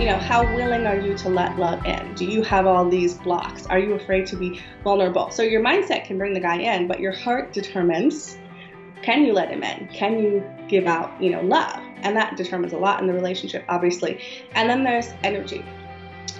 you know, how willing are you to let love in? Do you have all these blocks? Are you afraid to be vulnerable? So your mindset can bring the guy in, but your heart determines can you let him in? Can you give out, you know, love? And that determines a lot in the relationship, obviously. And then there's energy.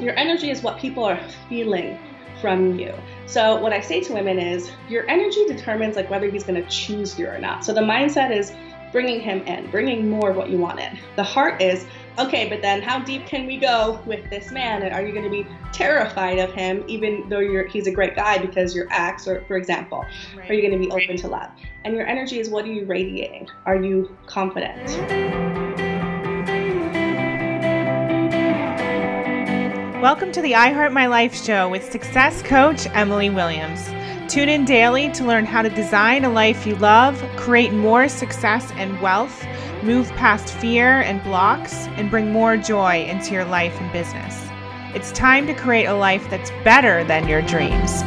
Your energy is what people are feeling from you. So what I say to women is your energy determines like whether he's going to choose you or not. So the mindset is bringing him in, bringing more of what you want in. The heart is okay, but then how deep can we go with this man? And are you going to be terrified of him, even though you're he's a great guy because you're ex, or for example, right. are you going to be open to love? And your energy is what are you radiating? Are you confident? Welcome to the I Heart My Life show with success coach Emily Williams. Tune in daily to learn how to design a life you love, create more success and wealth, move past fear and blocks, and bring more joy into your life and business. It's time to create a life that's better than your dreams.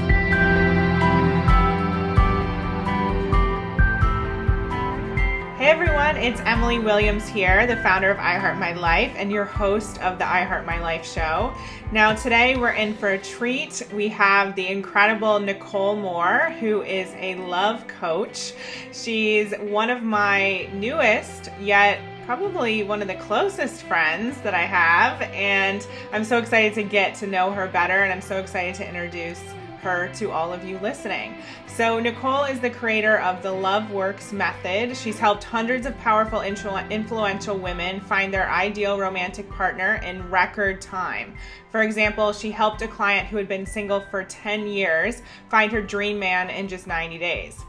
Hey everyone, it's Emily Williams here, the founder of I Heart My Life and your host of the I Heart My Life show. Now, today we're in for a treat. We have the incredible Nicole Moore, who is a love coach. She's one of my newest, yet probably one of the closest friends that I have, and I'm so excited to get to know her better, and I'm so excited to introduce her to all of you listening. So, Nicole is the creator of the Love Works method. She's helped hundreds of powerful, influential women find their ideal romantic partner in record time. For example, she helped a client who had been single for 10 years find her dream man in just 90 days.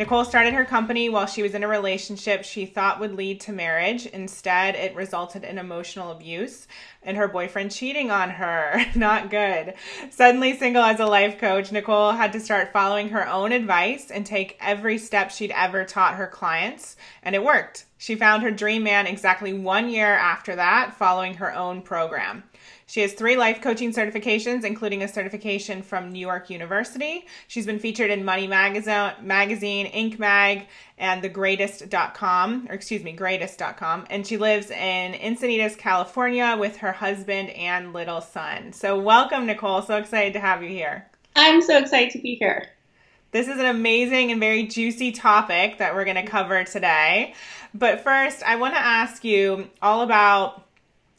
Nicole started her company while she was in a relationship she thought would lead to marriage. Instead, it resulted in emotional abuse and her boyfriend cheating on her. Not good. Suddenly single as a life coach, Nicole had to start following her own advice and take every step she'd ever taught her clients, and it worked. She found her dream man exactly one year after that, following her own program. She has three life coaching certifications, including a certification from New York University. She's been featured in Money Magazine, Magazine Inc. Mag, and thegreatest.com, or excuse me, greatist.com. And she lives in Encinitas, California with her husband and little son. So, welcome, Nicole. So excited to have you here. I'm so excited to be here. This is an amazing and very juicy topic that we're going to cover today. But first, I want to ask you all about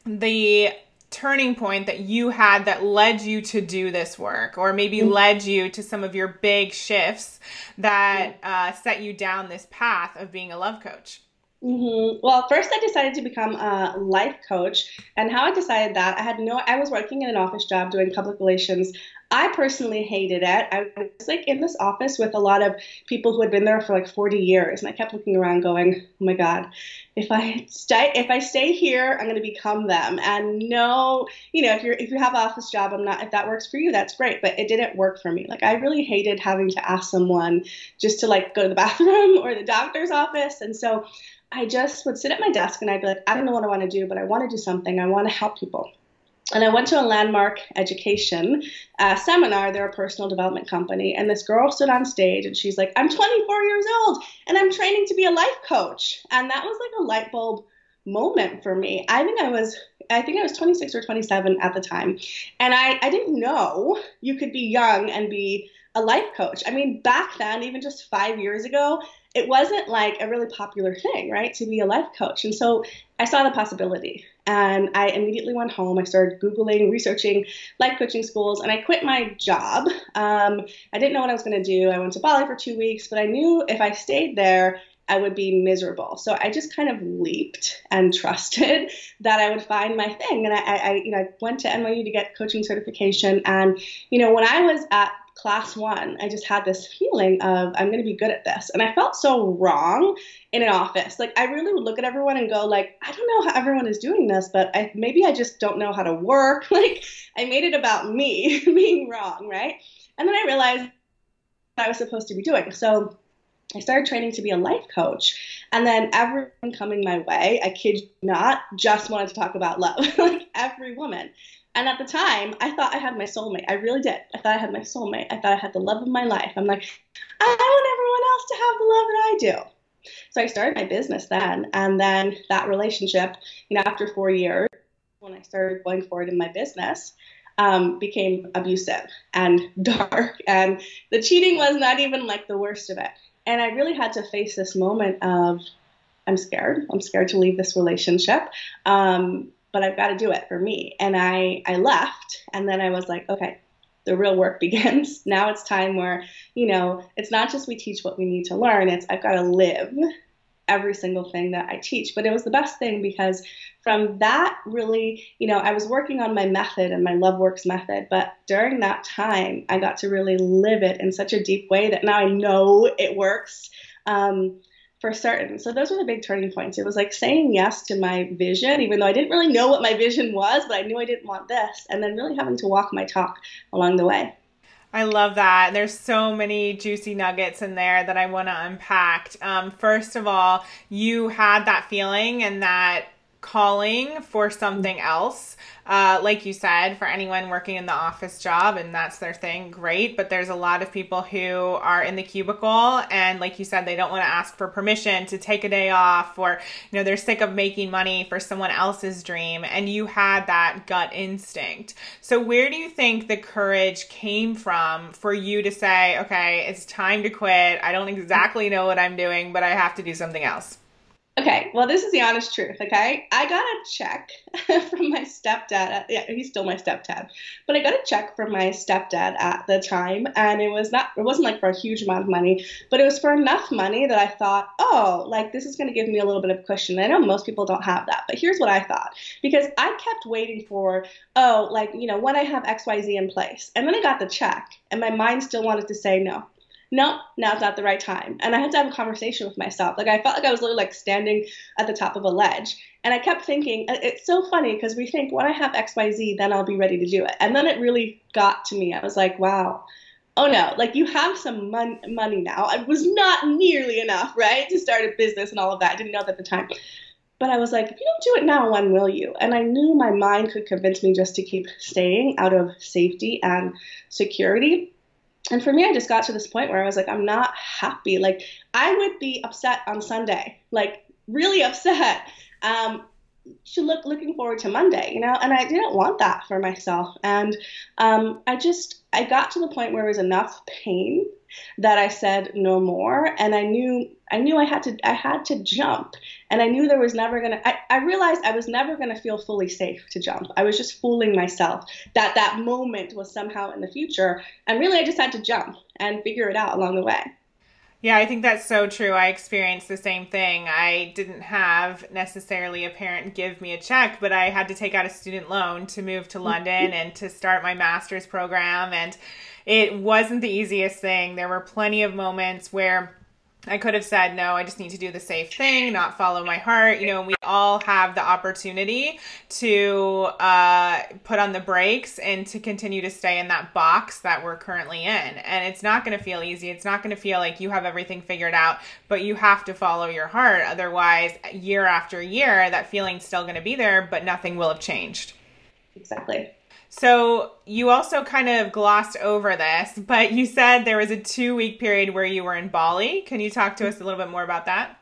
the turning point that you had that led you to do this work or maybe mm-hmm. led you to some of your big shifts that uh, set you down this path of being a love coach Mm-hmm. Well, first I decided to become a life coach, and how I decided that I had no. I was working in an office job doing public relations. I personally hated it. I was like in this office with a lot of people who had been there for like 40 years, and I kept looking around, going, "Oh my God, if I stay, if I stay here, I'm going to become them." And no, you know, if you're if you have an office job, I'm not. If that works for you, that's great. But it didn't work for me. Like I really hated having to ask someone just to like go to the bathroom or the doctor's office, and so I just would sit at my desk and I'd be like, I don't know what I want to do, but I want to do something. I want to help people. And I went to a landmark education uh, seminar. They're a personal development company. And this girl stood on stage and she's like, I'm 24 years old and I'm training to be a life coach. And that was like a light bulb moment for me. I think I was I think I was 26 or 27 at the time. And I, I didn't know you could be young and be a life coach. I mean, back then, even just five years ago, it wasn't like a really popular thing, right, to be a life coach. And so I saw the possibility and I immediately went home. I started Googling, researching life coaching schools, and I quit my job. Um, I didn't know what I was going to do. I went to Bali for two weeks, but I knew if I stayed there, I would be miserable. So I just kind of leaped and trusted that I would find my thing. And I, I, you know, I went to NYU to get coaching certification. And, you know, when I was at class one, I just had this feeling of I'm going to be good at this. And I felt so wrong in an office. Like I really would look at everyone and go like, I don't know how everyone is doing this, but I, maybe I just don't know how to work. Like I made it about me being wrong, right? And then I realized I was supposed to be doing. So I started training to be a life coach. And then everyone coming my way, I kid you not, just wanted to talk about love. like every woman. And at the time, I thought I had my soulmate. I really did. I thought I had my soulmate. I thought I had the love of my life. I'm like, I want everyone else to have the love that I do. So I started my business then. And then that relationship, you know, after four years, when I started going forward in my business um, became abusive and dark. And the cheating was not even like the worst of it. And I really had to face this moment of, I'm scared. I'm scared to leave this relationship. Um, but I've got to do it for me. And I, I left. And then I was like, okay, the real work begins. Now it's time where, you know, it's not just we teach what we need to learn, it's I've got to live every single thing that I teach. But it was the best thing because from that, really, you know, I was working on my method and my Love Works method. But during that time, I got to really live it in such a deep way that now I know it works. Um, for certain. So those were the big turning points. It was like saying yes to my vision, even though I didn't really know what my vision was, but I knew I didn't want this, and then really having to walk my talk along the way. I love that. There's so many juicy nuggets in there that I want to unpack. Um, first of all, you had that feeling and that calling for something else. Uh, like you said, for anyone working in the office job and that's their thing, great. But there's a lot of people who are in the cubicle and, like you said, they don't want to ask for permission to take a day off or, you know, they're sick of making money for someone else's dream. And you had that gut instinct. So, where do you think the courage came from for you to say, okay, it's time to quit? I don't exactly know what I'm doing, but I have to do something else? Okay, well, this is the honest truth. Okay, I got a check from my stepdad. Yeah, he's still my stepdad, but I got a check from my stepdad at the time, and it was not. It wasn't like for a huge amount of money, but it was for enough money that I thought, oh, like this is going to give me a little bit of cushion. I know most people don't have that, but here's what I thought because I kept waiting for, oh, like you know, when I have X, Y, Z in place, and then I got the check, and my mind still wanted to say no no, now's not the right time. And I had to have a conversation with myself. Like I felt like I was literally like standing at the top of a ledge. And I kept thinking, it's so funny because we think when I have XYZ, then I'll be ready to do it. And then it really got to me. I was like, wow, oh no, like you have some mon- money now. It was not nearly enough, right, to start a business and all of that. I didn't know that at the time. But I was like, if you don't do it now, when will you? And I knew my mind could convince me just to keep staying out of safety and security and for me, I just got to this point where I was like, I'm not happy. Like, I would be upset on Sunday, like, really upset. Um, to look looking forward to Monday, you know, and I didn't want that for myself. And um, I just I got to the point where it was enough pain that I said no more and I knew I knew I had to I had to jump and I knew there was never gonna I, I realized I was never gonna feel fully safe to jump. I was just fooling myself that that moment was somehow in the future and really I just had to jump and figure it out along the way. Yeah, I think that's so true. I experienced the same thing. I didn't have necessarily a parent give me a check, but I had to take out a student loan to move to mm-hmm. London and to start my master's program and it wasn't the easiest thing. There were plenty of moments where I could have said, no, I just need to do the safe thing, not follow my heart. You know, we all have the opportunity to uh, put on the brakes and to continue to stay in that box that we're currently in. And it's not going to feel easy. It's not going to feel like you have everything figured out, but you have to follow your heart. Otherwise, year after year, that feeling's still going to be there, but nothing will have changed. Exactly. So you also kind of glossed over this, but you said there was a two week period where you were in Bali. Can you talk to us a little bit more about that?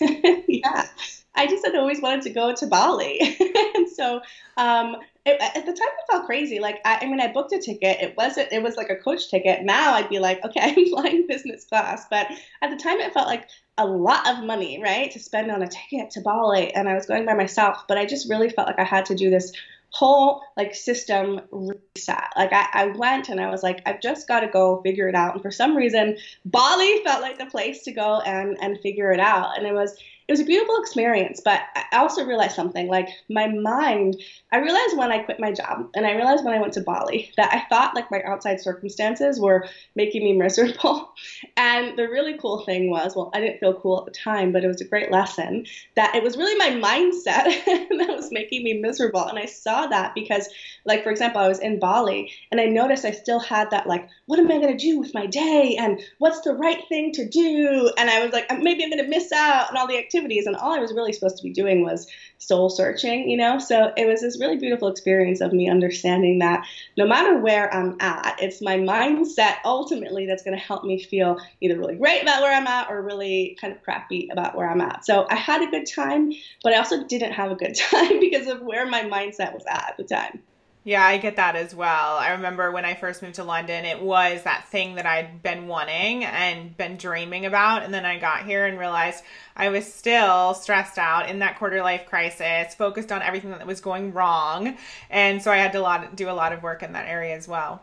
yeah. I just had always wanted to go to Bali. and so um, it, at the time it felt crazy. Like I, I, mean, I booked a ticket. It wasn't. It was like a coach ticket. Now I'd be like, okay, I'm flying business class. But at the time, it felt like a lot of money, right, to spend on a ticket to Bali. And I was going by myself. But I just really felt like I had to do this whole like system reset. Like I, I went and I was like, I've just got to go figure it out. And for some reason, Bali felt like the place to go and and figure it out. And it was it was a beautiful experience, but I also realized something like my mind. I realized when I quit my job and I realized when I went to Bali that I thought like my outside circumstances were making me miserable. And the really cool thing was, well, I didn't feel cool at the time, but it was a great lesson that it was really my mindset that was making me miserable. And I saw that because, like, for example, I was in Bali and I noticed I still had that, like, what am I going to do with my day? And what's the right thing to do? And I was like, uh, maybe I'm going to miss out on all the activities and all I was really supposed to be doing was soul searching, you know? So it was this really beautiful experience of me understanding that no matter where I'm at, it's my mindset ultimately that's going to help me feel either really great about where I'm at or really kind of crappy about where I'm at. So I had a good time, but I also didn't have a good time because of where my mindset was at at the time. Yeah, I get that as well. I remember when I first moved to London, it was that thing that I'd been wanting and been dreaming about. And then I got here and realized I was still stressed out in that quarter life crisis, focused on everything that was going wrong. And so I had to do a lot of work in that area as well.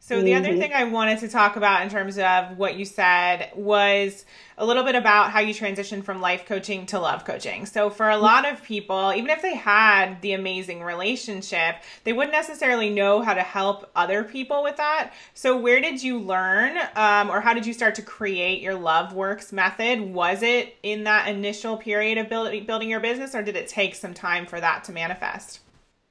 So, the mm-hmm. other thing I wanted to talk about in terms of what you said was a little bit about how you transitioned from life coaching to love coaching. So, for a lot of people, even if they had the amazing relationship, they wouldn't necessarily know how to help other people with that. So, where did you learn, um, or how did you start to create your Love Works method? Was it in that initial period of building building your business, or did it take some time for that to manifest?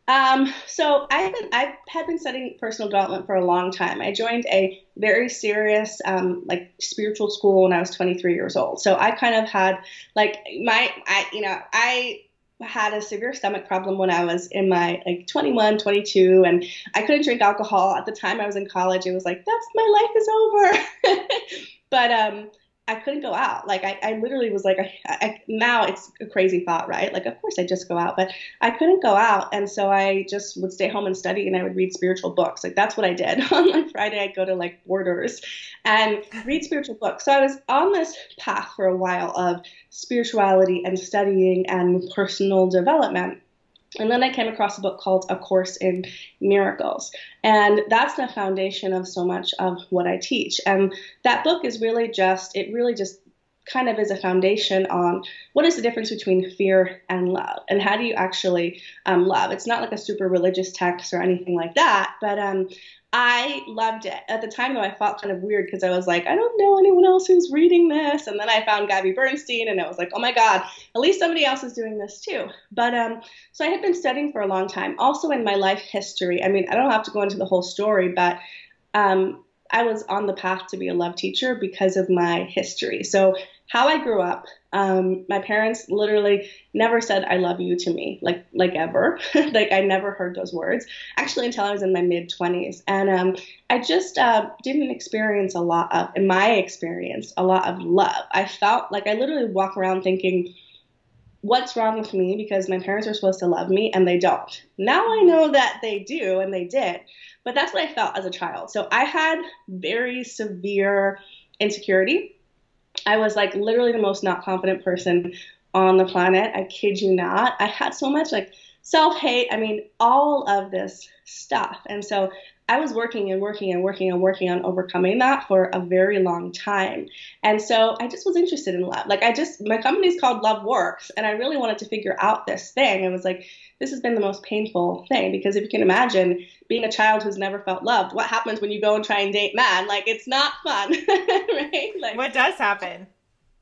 Um, so I've been I had been studying personal development for a long time. I joined a very serious um, like spiritual school when I was 23 years old. So I kind of had like my I you know I had a severe stomach problem when I was in my like 21, 22, and I couldn't drink alcohol at the time. I was in college. It was like that's my life is over. but um, I couldn't go out. Like I, I literally was like, I, I, now it's a crazy thought, right? Like, of course I just go out, but I couldn't go out. And so I just would stay home and study and I would read spiritual books. Like that's what I did. on like Friday, I'd go to like Borders and read spiritual books. So I was on this path for a while of spirituality and studying and personal development. And then I came across a book called A Course in Miracles. And that's the foundation of so much of what I teach. And that book is really just, it really just kind of is a foundation on what is the difference between fear and love and how do you actually um, love it's not like a super religious text or anything like that but um, I loved it. At the time, though, I felt kind of weird because I was like, I don't know anyone else who's reading this. And then I found Gabby Bernstein, and I was like, oh my God, at least somebody else is doing this too. But um, so I had been studying for a long time. Also, in my life history, I mean, I don't have to go into the whole story, but um, I was on the path to be a love teacher because of my history. So how I grew up, um, my parents literally never said "I love you" to me, like like ever. like I never heard those words actually until I was in my mid twenties, and um, I just uh, didn't experience a lot of, in my experience, a lot of love. I felt like I literally walk around thinking, "What's wrong with me?" Because my parents are supposed to love me and they don't. Now I know that they do and they did, but that's what I felt as a child. So I had very severe insecurity I was like literally the most not confident person on the planet. I kid you not. I had so much like self hate. I mean, all of this stuff. And so I was working and working and working and working on overcoming that for a very long time. And so I just was interested in love. Like I just my company's called Love Works and I really wanted to figure out this thing. It was like this has been the most painful thing because if you can imagine being a child who's never felt loved, what happens when you go and try and date man? Like it's not fun, right? Like what does happen?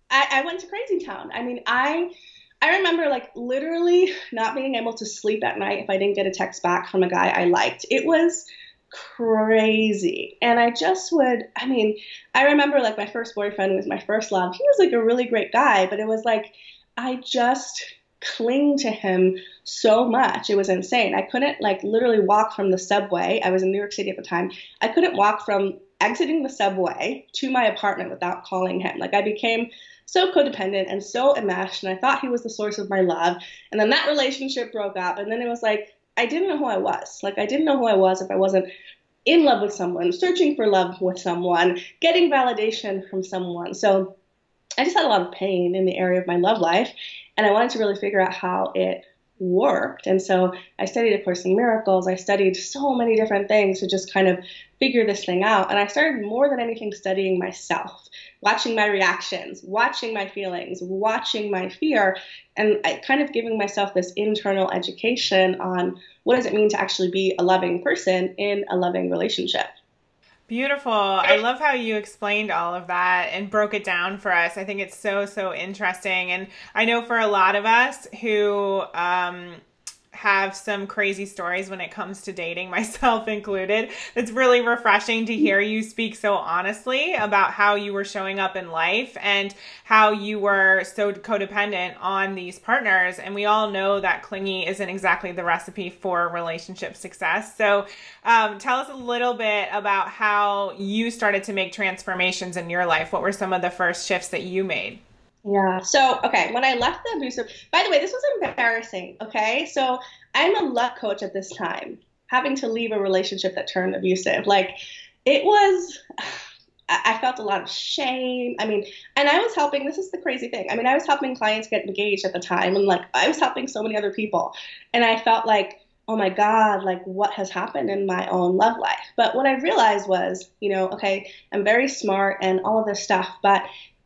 I, I went to crazy town. I mean, I I remember like literally not being able to sleep at night if I didn't get a text back from a guy I liked. It was crazy. And I just would, I mean, I remember like my first boyfriend was my first love. He was like a really great guy, but it was like I just cling to him so much. It was insane. I couldn't like literally walk from the subway. I was in New York City at the time. I couldn't walk from exiting the subway to my apartment without calling him. Like I became so codependent and so enmeshed and I thought he was the source of my love. And then that relationship broke up and then it was like I didn't know who I was. Like I didn't know who I was if I wasn't in love with someone, searching for love with someone, getting validation from someone. So I just had a lot of pain in the area of my love life and I wanted to really figure out how it worked. And so I studied A Course in Miracles. I studied so many different things to just kind of figure this thing out. And I started more than anything studying myself, watching my reactions, watching my feelings, watching my fear, and kind of giving myself this internal education on what does it mean to actually be a loving person in a loving relationship. Beautiful. I love how you explained all of that and broke it down for us. I think it's so, so interesting. And I know for a lot of us who um, have some crazy stories when it comes to dating, myself included. It's really refreshing to hear you speak so honestly about how you were showing up in life and how you were so codependent on these partners. And we all know that clingy isn't exactly the recipe for relationship success. So, um, tell us a little bit about how you started to make transformations in your life. What were some of the first shifts that you made? Yeah. So, okay, when I left the abusive, by the way, this was embarrassing. Okay. So, I'm a love coach at this time, having to leave a relationship that turned abusive. Like, it was, I felt a lot of shame. I mean, and I was helping, this is the crazy thing. I mean, I was helping clients get engaged at the time, and like, I was helping so many other people. And I felt like, oh my God, like what has happened in my own love life? But what I realized was, you know, okay, I'm very smart and all of this stuff, but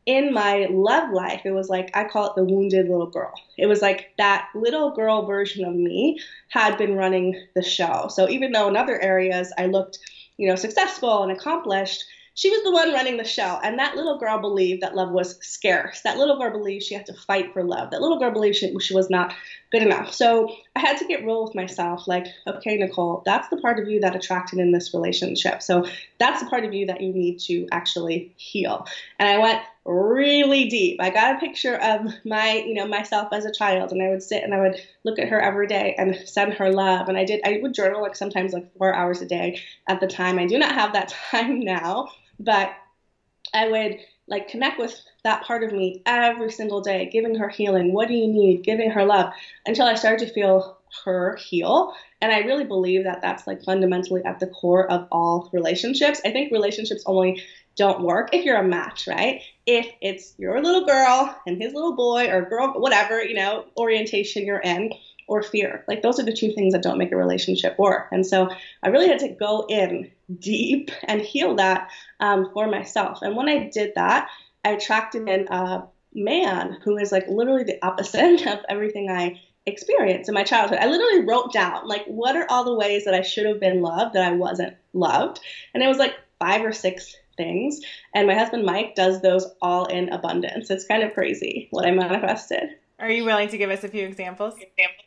in my love life, it was like I call it the wounded little girl. It was like that little girl version of me had been running the show. So even though in other areas I looked, you know, successful and accomplished, she was the one running the show. And that little girl believed that love was scarce. That little girl believed she had to fight for love. That little girl believed she, she was not good enough. So I had to get real with myself like, okay, Nicole, that's the part of you that attracted in this relationship. So that's the part of you that you need to actually heal. And I went really deep. I got a picture of my, you know, myself as a child and I would sit and I would look at her every day and send her love. And I did I would journal like sometimes like 4 hours a day at the time. I do not have that time now but I would like connect with that part of me every single day, giving her healing. What do you need? Giving her love until I started to feel her heal. And I really believe that that's like fundamentally at the core of all relationships. I think relationships only don't work if you're a match, right? If it's your little girl and his little boy or girl, whatever, you know, orientation you're in, or fear. Like those are the two things that don't make a relationship work. And so I really had to go in deep and heal that um, for myself. And when I did that, I attracted in a man who is like literally the opposite of everything I experienced in my childhood. I literally wrote down like what are all the ways that I should have been loved that I wasn't loved. And it was like five or six things. And my husband Mike does those all in abundance. It's kind of crazy what I manifested. Are you willing to give us a few examples?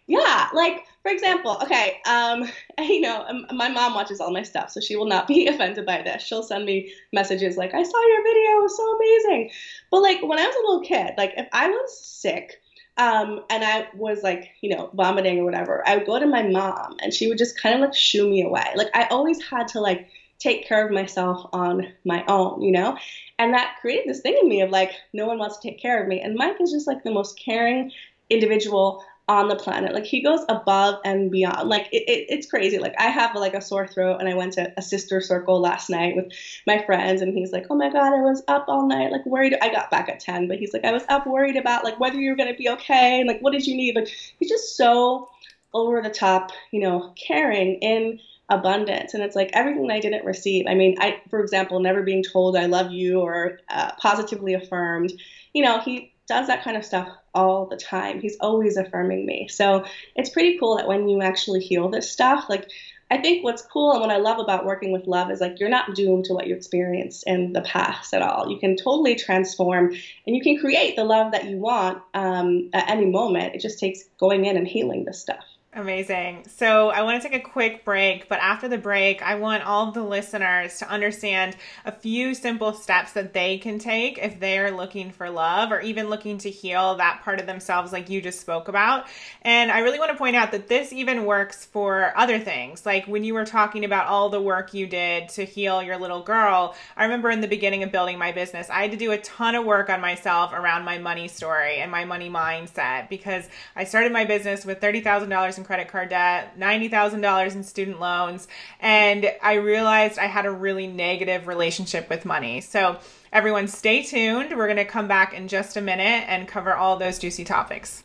Yeah, like for example, okay, um, you know, um, my mom watches all my stuff, so she will not be offended by this. She'll send me messages like, "I saw your video, it was so amazing." But like when I was a little kid, like if I was sick, um, and I was like, you know, vomiting or whatever, I would go to my mom, and she would just kind of like shoo me away. Like I always had to like take care of myself on my own, you know? And that created this thing in me of like, no one wants to take care of me. And Mike is just like the most caring individual on the planet. Like he goes above and beyond. Like it, it, it's crazy. Like I have like a sore throat and I went to a sister circle last night with my friends and he's like, oh my God, I was up all night, like worried. I got back at 10, but he's like, I was up worried about like whether you're to be okay. And like, what did you need? Like he's just so over the top, you know, caring in abundance and it's like everything i didn't receive i mean i for example never being told i love you or uh, positively affirmed you know he does that kind of stuff all the time he's always affirming me so it's pretty cool that when you actually heal this stuff like I think what's cool and what I love about working with love is like you're not doomed to what you experienced in the past at all. You can totally transform and you can create the love that you want um, at any moment. It just takes going in and healing this stuff. Amazing. So I want to take a quick break, but after the break, I want all the listeners to understand a few simple steps that they can take if they are looking for love or even looking to heal that part of themselves, like you just spoke about. And I really want to point out that this even works for other things. Like when you were talking about all the work you did to heal your little girl, I remember in the beginning of building my business, I had to do a ton of work on myself around my money story and my money mindset because I started my business with $30,000 in credit card debt, $90,000 in student loans, and I realized I had a really negative relationship with money. So, everyone, stay tuned. We're going to come back in just a minute and cover all those juicy topics.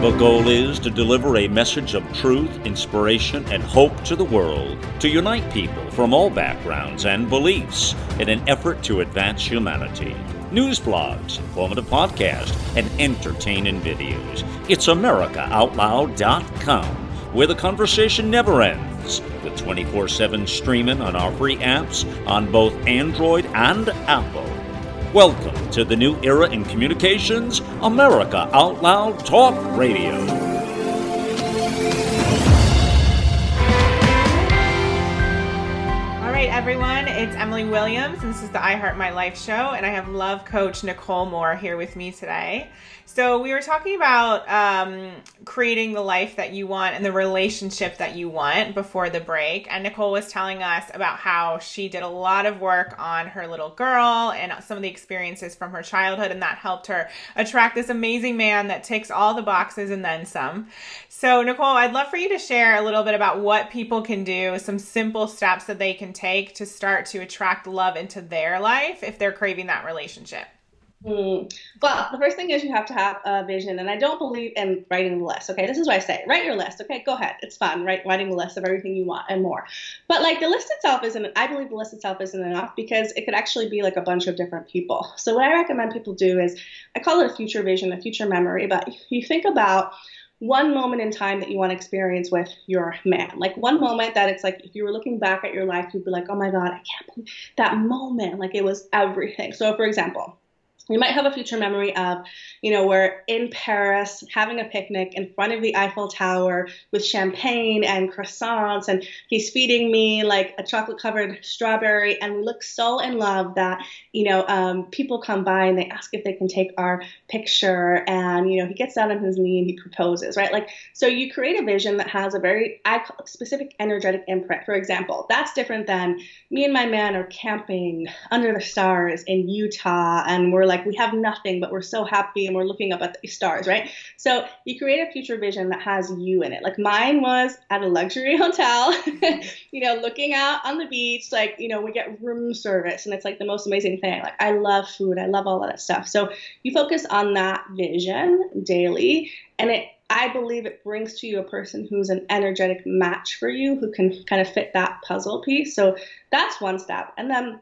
The goal is to deliver a message of truth, inspiration, and hope to the world, to unite people from all backgrounds and beliefs in an effort to advance humanity news blogs, informative podcasts, and entertaining videos. It's AmericaOutloud.com, where the conversation never ends, with 24 7 streaming on our free apps on both Android and Apple. Welcome to the new era in communications, America Out Loud Talk Radio. Everyone. It's Emily Williams. This is the I Heart My Life show, and I have love coach Nicole Moore here with me today. So, we were talking about um, creating the life that you want and the relationship that you want before the break. And Nicole was telling us about how she did a lot of work on her little girl and some of the experiences from her childhood, and that helped her attract this amazing man that ticks all the boxes and then some. So, Nicole, I'd love for you to share a little bit about what people can do, some simple steps that they can take to start to attract love into their life if they're craving that relationship. Mm. Well, the first thing is you have to have a vision, and I don't believe in writing the list. Okay, this is what I say: write your list. Okay, go ahead, it's fun. Write writing the list of everything you want and more. But like the list itself isn't. I believe the list itself isn't enough because it could actually be like a bunch of different people. So what I recommend people do is I call it a future vision, a future memory. But you think about one moment in time that you want to experience with your man. Like one moment that it's like if you were looking back at your life, you'd be like, oh my God, I can't believe that moment. Like it was everything. So, for example, you might have a future memory of, you know, we're in Paris having a picnic in front of the Eiffel Tower with champagne and croissants, and he's feeding me like a chocolate covered strawberry, and we look so in love that, you know, um, people come by and they ask if they can take our picture, and, you know, he gets down on his knee and he proposes, right? Like, so you create a vision that has a very specific energetic imprint. For example, that's different than me and my man are camping under the stars in Utah, and we're like, like we have nothing, but we're so happy and we're looking up at the stars, right? So you create a future vision that has you in it. Like mine was at a luxury hotel, you know, looking out on the beach. Like, you know, we get room service and it's like the most amazing thing. Like, I love food, I love all of that stuff. So you focus on that vision daily and it I believe it brings to you a person who's an energetic match for you, who can kind of fit that puzzle piece. So that's one step. And then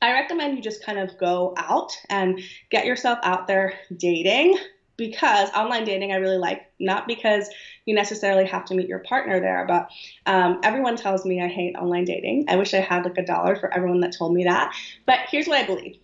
I recommend you just kind of go out and get yourself out there dating because online dating I really like, not because you necessarily have to meet your partner there, but um, everyone tells me I hate online dating. I wish I had like a dollar for everyone that told me that. But here's what I believe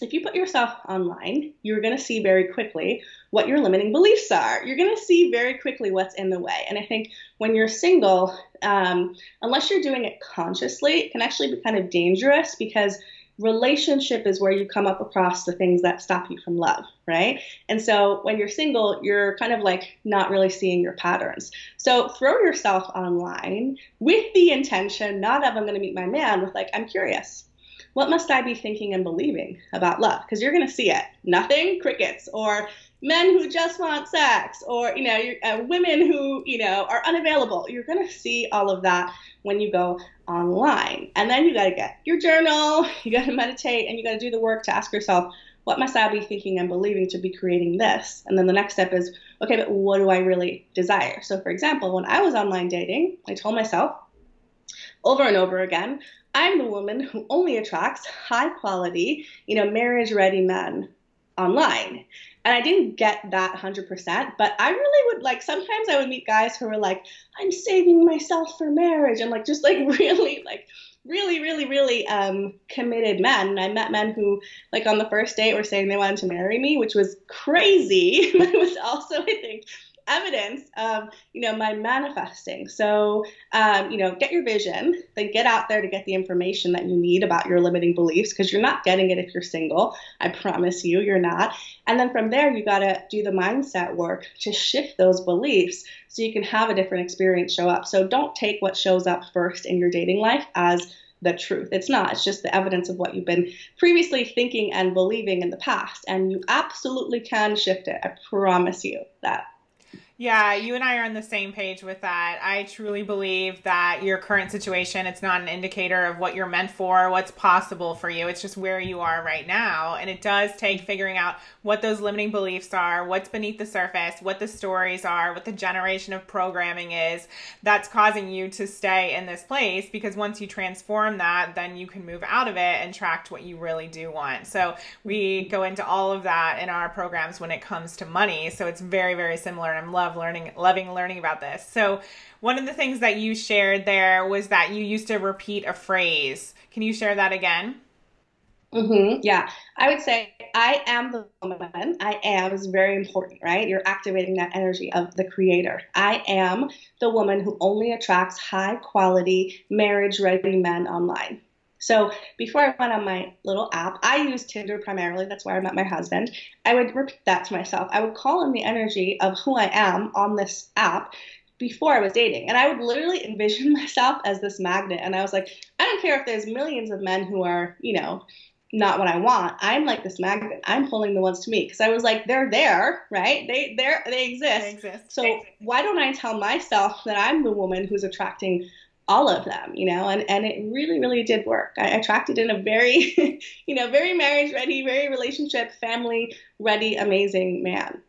if you put yourself online, you're going to see very quickly what your limiting beliefs are. You're going to see very quickly what's in the way. And I think when you're single, um, unless you're doing it consciously, it can actually be kind of dangerous because relationship is where you come up across the things that stop you from love, right? And so when you're single, you're kind of like not really seeing your patterns. So throw yourself online with the intention not of I'm going to meet my man, with like, I'm curious what must I be thinking and believing about love? Because you're going to see it. Nothing, crickets, or men who just want sex, or you know, uh, women who you know are unavailable. You're going to see all of that when you go online, and then you got to get your journal, you got to meditate, and you got to do the work to ask yourself, what must I be thinking and believing to be creating this? And then the next step is, okay, but what do I really desire? So, for example, when I was online dating, I told myself over and over again, I'm the woman who only attracts high quality, you know, marriage ready men online. And I didn't get that 100%, but I really would like sometimes I would meet guys who were like, I'm saving myself for marriage. and like, just like really, like, really, really, really um, committed men. And I met men who, like, on the first date were saying they wanted to marry me, which was crazy. but it was also, I think, evidence of you know my manifesting so um, you know get your vision then get out there to get the information that you need about your limiting beliefs because you're not getting it if you're single i promise you you're not and then from there you got to do the mindset work to shift those beliefs so you can have a different experience show up so don't take what shows up first in your dating life as the truth. It's not. It's just the evidence of what you've been previously thinking and believing in the past. And you absolutely can shift it. I promise you that. Yeah, you and I are on the same page with that. I truly believe that your current situation, it's not an indicator of what you're meant for, what's possible for you. It's just where you are right now. And it does take figuring out what those limiting beliefs are, what's beneath the surface, what the stories are, what the generation of programming is that's causing you to stay in this place. Because once you transform that, then you can move out of it and track what you really do want. So we go into all of that in our programs when it comes to money. So it's very, very similar. And I'm love learning, loving learning about this. So, one of the things that you shared there was that you used to repeat a phrase. Can you share that again? Mm-hmm. Yeah, I would say I am the woman. I am is very important, right? You're activating that energy of the creator. I am the woman who only attracts high quality, marriage ready men online. So before I went on my little app, I use Tinder primarily. That's where I met my husband. I would repeat that to myself. I would call in the energy of who I am on this app before I was dating. And I would literally envision myself as this magnet. And I was like, I don't care if there's millions of men who are, you know, not what I want. I'm like this magnet. I'm pulling the ones to me because I was like, they're there, right? They they they exist. They exist. So exist. why don't I tell myself that I'm the woman who's attracting all of them, you know? And and it really really did work. I attracted in a very, you know, very marriage ready, very relationship family ready, amazing man.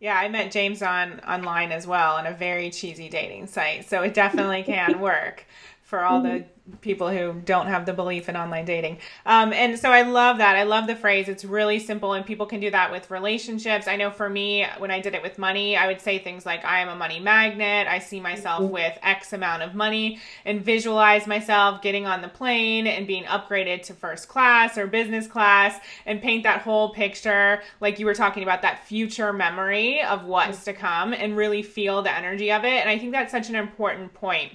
Yeah, I met James on online as well on a very cheesy dating site, so it definitely can work for all the mm-hmm people who don't have the belief in online dating. Um, and so I love that. I love the phrase. It's really simple, and people can do that with relationships. I know for me, when I did it with money, I would say things like, I am a money magnet. I see myself mm-hmm. with X amount of money and visualize myself getting on the plane and being upgraded to first class or business class and paint that whole picture, like you were talking about, that future memory of what's mm-hmm. to come and really feel the energy of it. And I think that's such an important point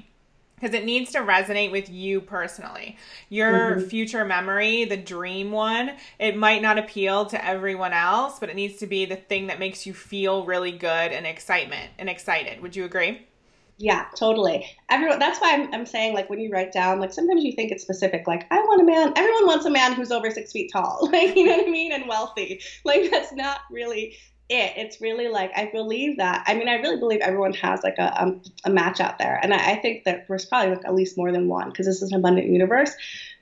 because it needs to resonate with you personally. Your mm-hmm. future memory, the dream one, it might not appeal to everyone else, but it needs to be the thing that makes you feel really good and excitement and excited. Would you agree? Yeah, totally. Everyone that's why I'm, I'm saying like when you write down, like sometimes you think it's specific, like I want a man everyone wants a man who's over six feet tall, like you know what I mean, and wealthy. Like that's not really it. It's really like I believe that. I mean, I really believe everyone has like a um, a match out there, and I, I think that there's probably like at least more than one because this is an abundant universe.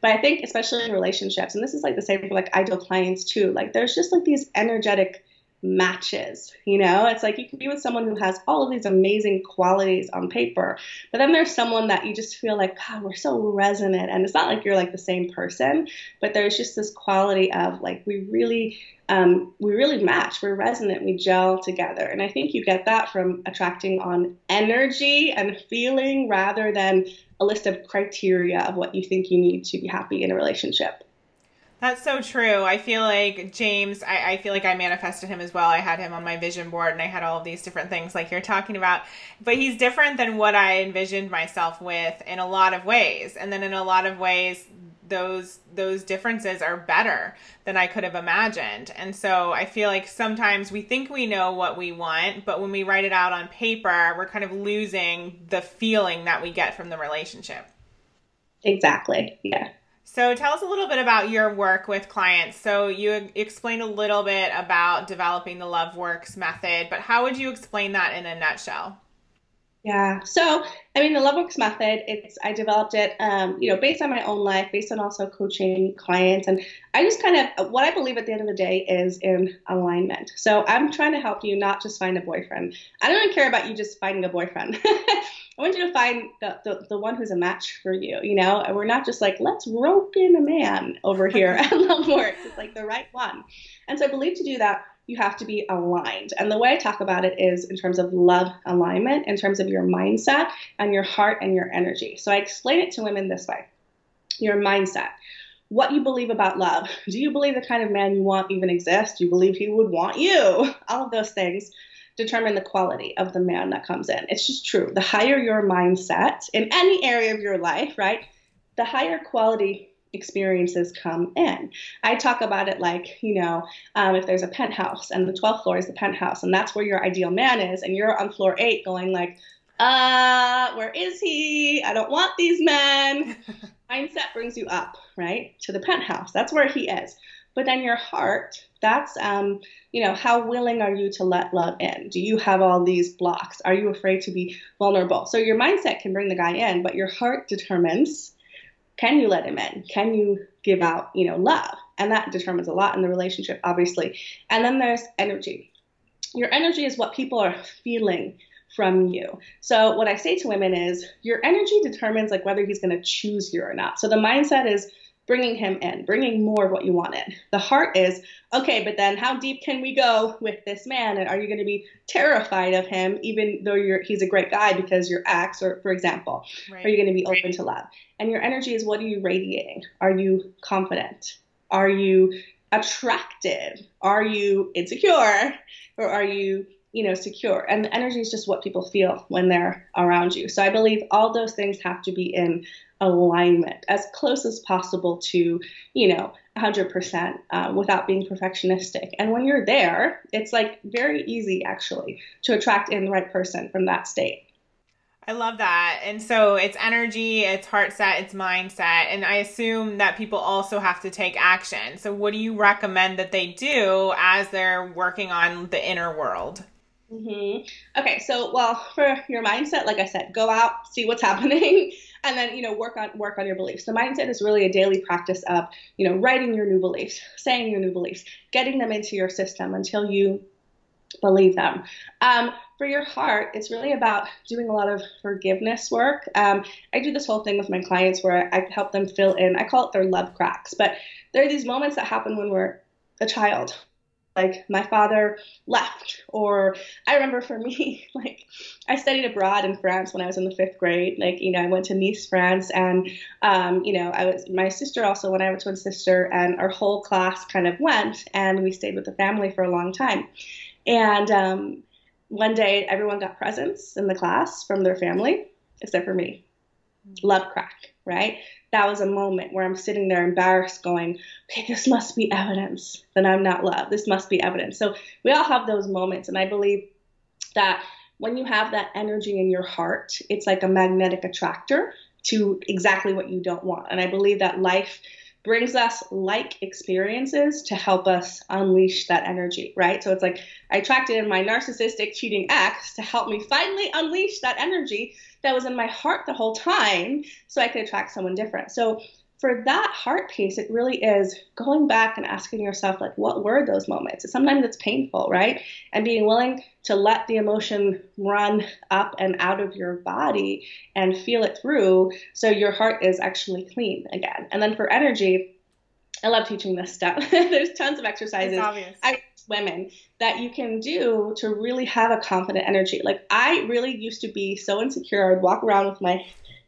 But I think especially in relationships, and this is like the same for like ideal clients too. Like there's just like these energetic matches. You know, it's like you can be with someone who has all of these amazing qualities on paper, but then there's someone that you just feel like, God, we're so resonant. And it's not like you're like the same person, but there's just this quality of like, we really, um, we really match, we're resonant, we gel together. And I think you get that from attracting on energy and feeling rather than a list of criteria of what you think you need to be happy in a relationship. That's so true. I feel like James, I, I, feel like I manifested him as well. I had him on my vision board and I had all of these different things like you're talking about. But he's different than what I envisioned myself with in a lot of ways. And then in a lot of ways, those those differences are better than I could have imagined. And so I feel like sometimes we think we know what we want, but when we write it out on paper, we're kind of losing the feeling that we get from the relationship. Exactly. Yeah. So tell us a little bit about your work with clients. So you explained a little bit about developing the Love Works method, but how would you explain that in a nutshell? Yeah. So, I mean, the Love Works method, it's I developed it, um, you know, based on my own life, based on also coaching clients, and I just kind of what I believe at the end of the day is in alignment. So I'm trying to help you not just find a boyfriend. I don't even care about you just finding a boyfriend. I want you to find the, the, the, one who's a match for you, you know? And we're not just like, let's rope in a man over here at Love Works. It's like the right one. And so I believe to do that, you have to be aligned. And the way I talk about it is in terms of love alignment, in terms of your mindset and your heart and your energy. So I explain it to women this way your mindset. What you believe about love. Do you believe the kind of man you want even exists? Do you believe he would want you? All of those things determine the quality of the man that comes in. It's just true. The higher your mindset in any area of your life, right, the higher quality experiences come in. I talk about it like, you know, um, if there's a penthouse and the 12th floor is the penthouse and that's where your ideal man is, and you're on floor eight going like, uh, where is he? I don't want these men. Mindset brings you up, right, to the penthouse. That's where he is. But then your heart, that's, um, you know, how willing are you to let love in? Do you have all these blocks? Are you afraid to be vulnerable? So your mindset can bring the guy in, but your heart determines can you let him in? Can you give out, you know, love? And that determines a lot in the relationship, obviously. And then there's energy. Your energy is what people are feeling from you. So what I say to women is your energy determines like whether he's going to choose you or not. So the mindset is bringing him in, bringing more of what you wanted. The heart is, okay, but then how deep can we go with this man? And are you going to be terrified of him, even though you're he's a great guy because you're ex, or for example, right. are you going to be open to love? And your energy is, what are you radiating? Are you confident? Are you attracted? Are you insecure? Or are you, you know, secure? And the energy is just what people feel when they're around you. So I believe all those things have to be in alignment as close as possible to, you know, 100% uh, without being perfectionistic. And when you're there, it's like very easy actually to attract in the right person from that state. I love that. And so it's energy, it's heart set, it's mindset. And I assume that people also have to take action. So, what do you recommend that they do as they're working on the inner world? Mm-hmm. Okay, so well, for your mindset, like I said, go out, see what's happening, and then you know work on work on your beliefs. The mindset is really a daily practice of you know writing your new beliefs, saying your new beliefs, getting them into your system until you believe them. Um, for your heart, it's really about doing a lot of forgiveness work. Um, I do this whole thing with my clients where I help them fill in. I call it their love cracks, but there are these moments that happen when we're a child. Like my father left, or I remember for me, like I studied abroad in France when I was in the fifth grade. Like you know, I went to Nice, France, and um, you know, I was my sister also when I was twin sister, and our whole class kind of went, and we stayed with the family for a long time. And um, one day, everyone got presents in the class from their family, except for me. Love crack, right? That was a moment where I'm sitting there embarrassed, going, okay, this must be evidence that I'm not loved. This must be evidence. So we all have those moments. And I believe that when you have that energy in your heart, it's like a magnetic attractor to exactly what you don't want. And I believe that life brings us like experiences to help us unleash that energy, right? So it's like I attracted in my narcissistic cheating ex to help me finally unleash that energy that was in my heart the whole time so I could attract someone different. So for that heart piece, it really is going back and asking yourself, like, what were those moments? Sometimes it's painful, right? And being willing to let the emotion run up and out of your body and feel it through so your heart is actually clean again. And then for energy, I love teaching this stuff. There's tons of exercises. I, women that you can do to really have a confident energy. Like I really used to be so insecure. I would walk around with my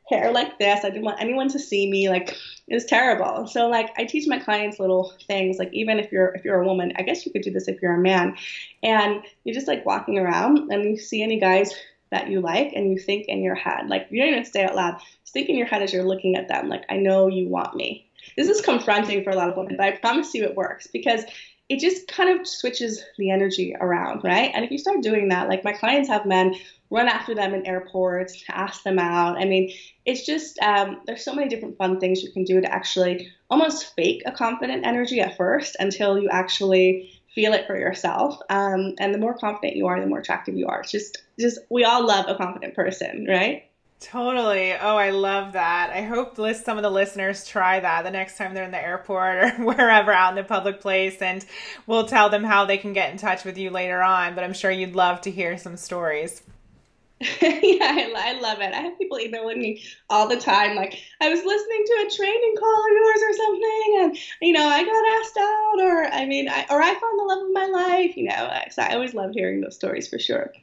hair like this. I didn't want anyone to see me. Like it was terrible. So like I teach my clients little things. Like even if you're if you're a woman, I guess you could do this if you're a man. And you're just like walking around and you see any guys that you like and you think in your head, like you don't even say out loud, just think in your head as you're looking at them, like I know you want me. This is confronting for a lot of women, but I promise you it works because it just kind of switches the energy around, right? And if you start doing that, like my clients have men run after them in airports, ask them out. I mean, it's just um, there's so many different fun things you can do to actually almost fake a confident energy at first until you actually feel it for yourself. Um, and the more confident you are, the more attractive you are. It's just, just we all love a confident person, right? Totally. Oh, I love that. I hope list some of the listeners try that the next time they're in the airport or wherever out in a public place, and we'll tell them how they can get in touch with you later on. But I'm sure you'd love to hear some stories. yeah, I, I, love it. I have people emailing me all the time, like I was listening to a training call of yours or something, and you know I got asked out, or I mean, I, or I found the love of my life. You know, so I always love hearing those stories for sure.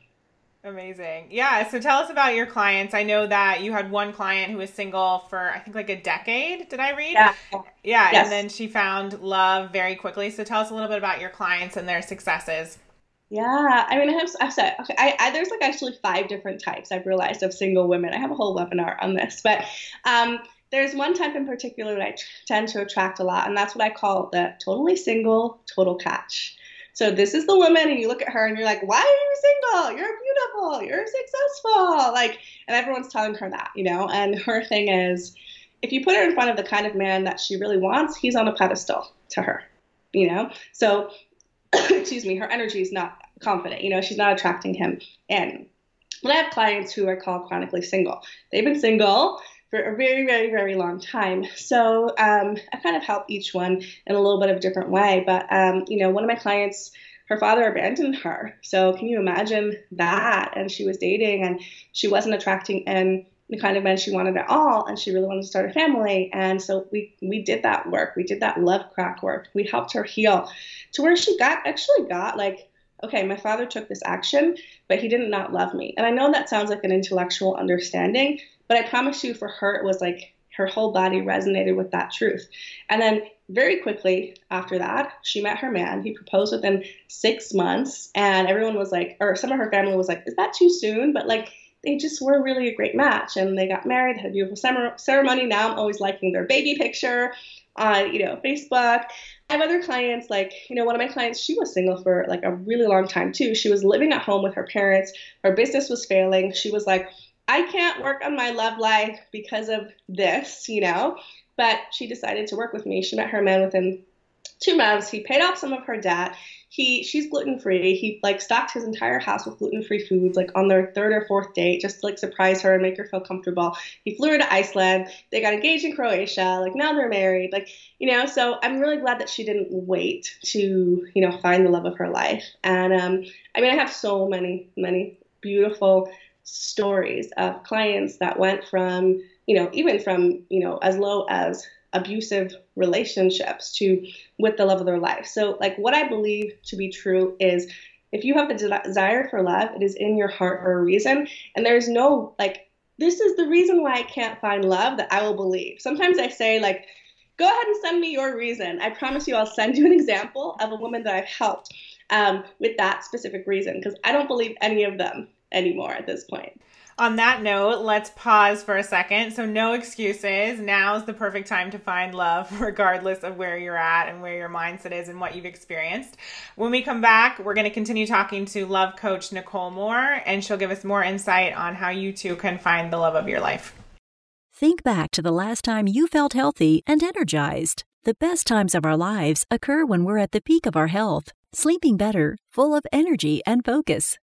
Amazing. Yeah. So tell us about your clients. I know that you had one client who was single for, I think, like a decade. Did I read? Yeah. Yeah. Yes. And then she found love very quickly. So tell us a little bit about your clients and their successes. Yeah. I mean, I have, I've said, okay, I, I, there's like actually five different types I've realized of single women. I have a whole webinar on this, but, um, there's one type in particular that I t- tend to attract a lot, and that's what I call the totally single total catch. So this is the woman, and you look at her and you're like, why are you single? You're beautiful. You're successful. Like, and everyone's telling her that, you know. And her thing is, if you put her in front of the kind of man that she really wants, he's on a pedestal to her, you know. So, excuse me, her energy is not confident. You know, she's not attracting him in. But I have clients who are called chronically single. They've been single for a very, very, very long time. So um, I kind of help each one in a little bit of a different way. But um, you know, one of my clients, her father abandoned her. So can you imagine that? And she was dating, and she wasn't attracting in the kind of men she wanted at all, and she really wanted to start a family. And so we we did that work. We did that love crack work. We helped her heal to where she got actually got like okay, my father took this action, but he did not love me. And I know that sounds like an intellectual understanding, but I promise you, for her, it was like her whole body resonated with that truth. And then very quickly after that, she met her man. He proposed within six months, and everyone was like, or some of her family was like, "Is that too soon?" But like, they just were really a great match, and they got married, had a beautiful ceremony. Now I'm always liking their baby picture on, you know, Facebook. I have other clients, like, you know, one of my clients, she was single for like a really long time too. She was living at home with her parents. Her business was failing. She was like, I can't work on my love life because of this, you know. But she decided to work with me. She met her man within two months. He paid off some of her debt. He she's gluten free. He like stocked his entire house with gluten free foods like on their third or fourth date just to like surprise her and make her feel comfortable. He flew her to Iceland. They got engaged in Croatia. Like now they're married. Like you know, so I'm really glad that she didn't wait to you know find the love of her life. And um, I mean, I have so many many beautiful stories of clients that went from you know even from you know as low as abusive relationships to with the love of their life. So, like, what I believe to be true is if you have the desire for love, it is in your heart for a reason. And there's no, like, this is the reason why I can't find love that I will believe. Sometimes I say, like, go ahead and send me your reason. I promise you, I'll send you an example of a woman that I've helped um, with that specific reason because I don't believe any of them anymore at this point on that note, let's pause for a second. So, no excuses. Now's the perfect time to find love, regardless of where you're at and where your mindset is and what you've experienced. When we come back, we're going to continue talking to love coach Nicole Moore, and she'll give us more insight on how you too can find the love of your life. Think back to the last time you felt healthy and energized. The best times of our lives occur when we're at the peak of our health, sleeping better, full of energy and focus.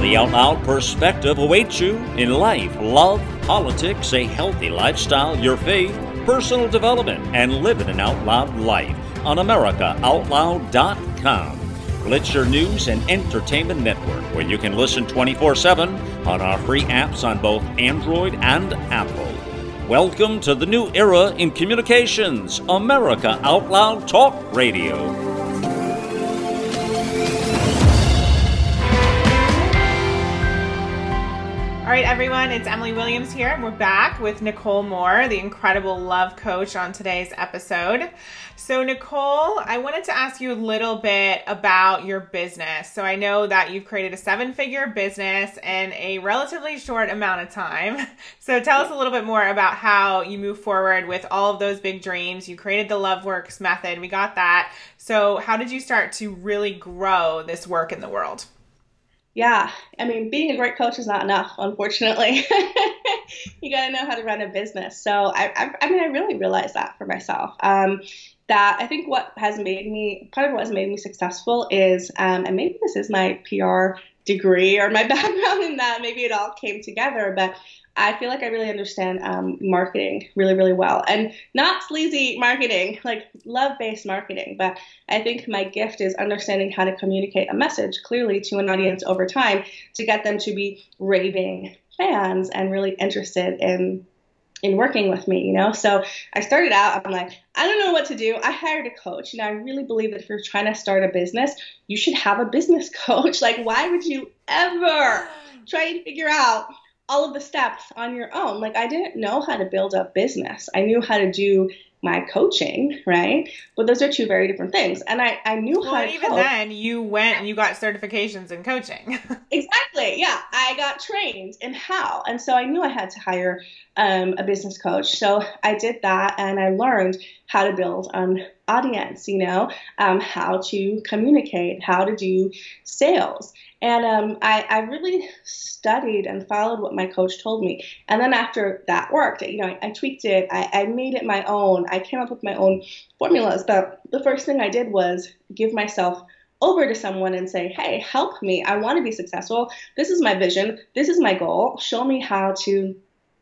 The Out Loud perspective awaits you in life, love, politics, a healthy lifestyle, your faith, personal development, and living an out loud life on AmericaOutloud.com. Blitzer News and Entertainment Network, where you can listen 24 7 on our free apps on both Android and Apple. Welcome to the new era in communications, America Out Loud Talk Radio. All right, everyone, it's Emily Williams here, and we're back with Nicole Moore, the incredible love coach, on today's episode. So, Nicole, I wanted to ask you a little bit about your business. So, I know that you've created a seven figure business in a relatively short amount of time. So, tell us a little bit more about how you move forward with all of those big dreams. You created the Love Works method, we got that. So, how did you start to really grow this work in the world? Yeah, I mean, being a great coach is not enough, unfortunately. you got to know how to run a business. So, I, I, I, mean, I really realized that for myself. Um, that I think what has made me, part of what has made me successful is, um, and maybe this is my PR degree or my background in that, maybe it all came together, but I feel like I really understand um, marketing really, really well. And not sleazy marketing, like love based marketing. But I think my gift is understanding how to communicate a message clearly to an audience over time to get them to be raving fans and really interested in in working with me, you know? So I started out, I'm like, I don't know what to do. I hired a coach. You know, I really believe that if you're trying to start a business, you should have a business coach. Like, why would you ever try and figure out all of the steps on your own. Like I didn't know how to build a business. I knew how to do my coaching, right? But those are two very different things. And I, I knew well, how and even coach. then you went and you got certifications in coaching. exactly. Yeah. I got trained in how. And so I knew I had to hire um, a business coach. So I did that and I learned how to build an audience, you know, um, how to communicate, how to do sales. And um, I, I really studied and followed what my coach told me. And then after that worked, you know, I, I tweaked it, I, I made it my own, I came up with my own formulas. But the first thing I did was give myself over to someone and say, hey, help me. I want to be successful. This is my vision. This is my goal. Show me how to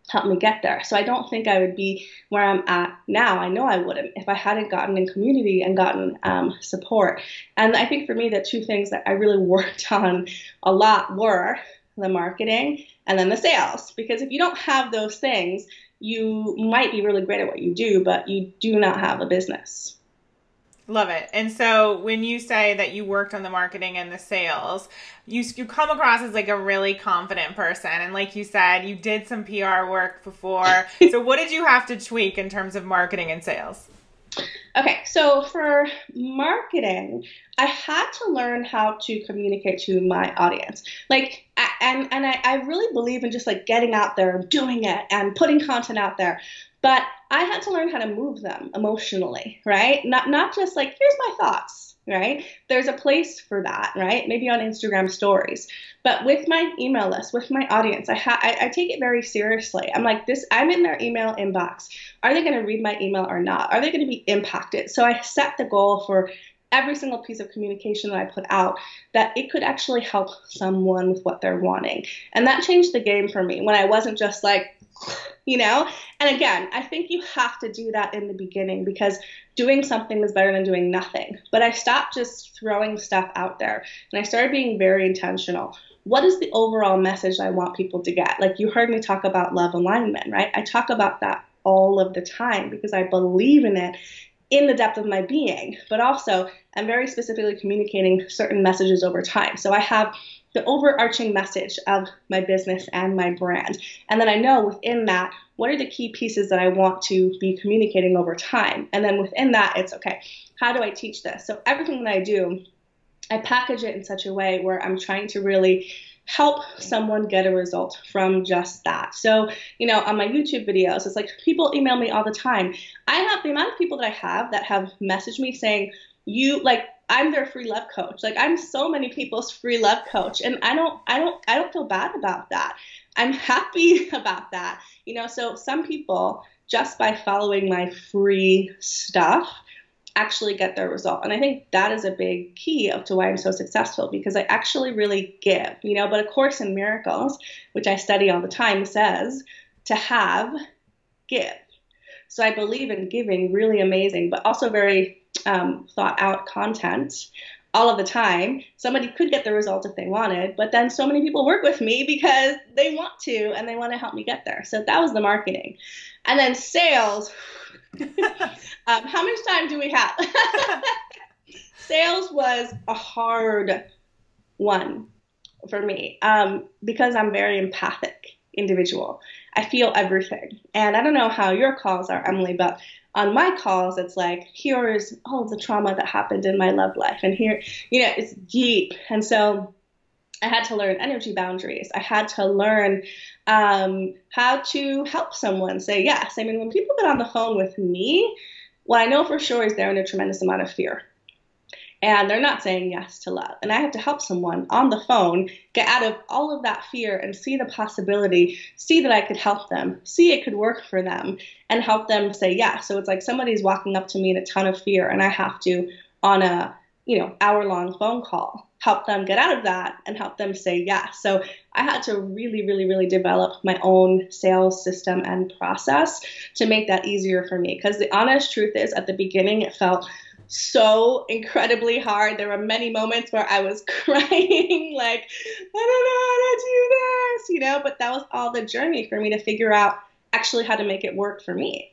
help me get there. So I don't think I would be where I'm at now. I know I wouldn't if I hadn't gotten in community and gotten um, support. And I think for me, the two things that I really worked on a lot were the marketing and then the sales. Because if you don't have those things, you might be really great at what you do, but you do not have a business. Love it. And so when you say that you worked on the marketing and the sales, you you come across as like a really confident person and like you said, you did some PR work before. so what did you have to tweak in terms of marketing and sales? Okay, so for marketing, I had to learn how to communicate to my audience. Like, and and I, I really believe in just like getting out there, doing it, and putting content out there. But I had to learn how to move them emotionally, right? Not not just like here's my thoughts, right? There's a place for that, right? Maybe on Instagram stories. But with my email list, with my audience, I, ha- I, I take it very seriously. I'm like this. I'm in their email inbox. Are they going to read my email or not? Are they going to be impacted? So I set the goal for every single piece of communication that I put out that it could actually help someone with what they're wanting. And that changed the game for me when I wasn't just like you know? And again, I think you have to do that in the beginning because doing something is better than doing nothing. But I stopped just throwing stuff out there and I started being very intentional. What is the overall message I want people to get? Like you heard me talk about love alignment, right? I talk about that all of the time because I believe in it in the depth of my being, but also I'm very specifically communicating certain messages over time. So I have the overarching message of my business and my brand. And then I know within that, what are the key pieces that I want to be communicating over time? And then within that, it's okay, how do I teach this? So everything that I do, I package it in such a way where I'm trying to really help someone get a result from just that. So, you know, on my YouTube videos, it's like people email me all the time. I have the amount of people that I have that have messaged me saying, you like I'm their free love coach. Like I'm so many people's free love coach and I don't I don't I don't feel bad about that. I'm happy about that. You know, so some people just by following my free stuff actually get their result. And I think that is a big key of to why I'm so successful because I actually really give, you know, but a course in miracles, which I study all the time says to have give. So I believe in giving really amazing, but also very um, thought out content all of the time. Somebody could get the result if they wanted, but then so many people work with me because they want to and they want to help me get there. So that was the marketing. And then sales. um, how much time do we have? sales was a hard one for me um, because I'm very empathic individual. I feel everything. And I don't know how your calls are, Emily, but on my calls, it's like, here is all the trauma that happened in my love life. And here, you know, it's deep. And so I had to learn energy boundaries. I had to learn um, how to help someone say yes. I mean, when people get on the phone with me, what I know for sure is they're in a tremendous amount of fear and they're not saying yes to love. And I have to help someone on the phone get out of all of that fear and see the possibility, see that I could help them, see it could work for them, and help them say yes. So it's like somebody's walking up to me in a ton of fear, and I have to, on a you know hour long phone call, help them get out of that and help them say yes. So I had to really, really, really develop my own sales system and process to make that easier for me. Because the honest truth is, at the beginning, it felt so incredibly hard. There were many moments where I was crying, like, I don't know how to do this, you know, but that was all the journey for me to figure out actually how to make it work for me.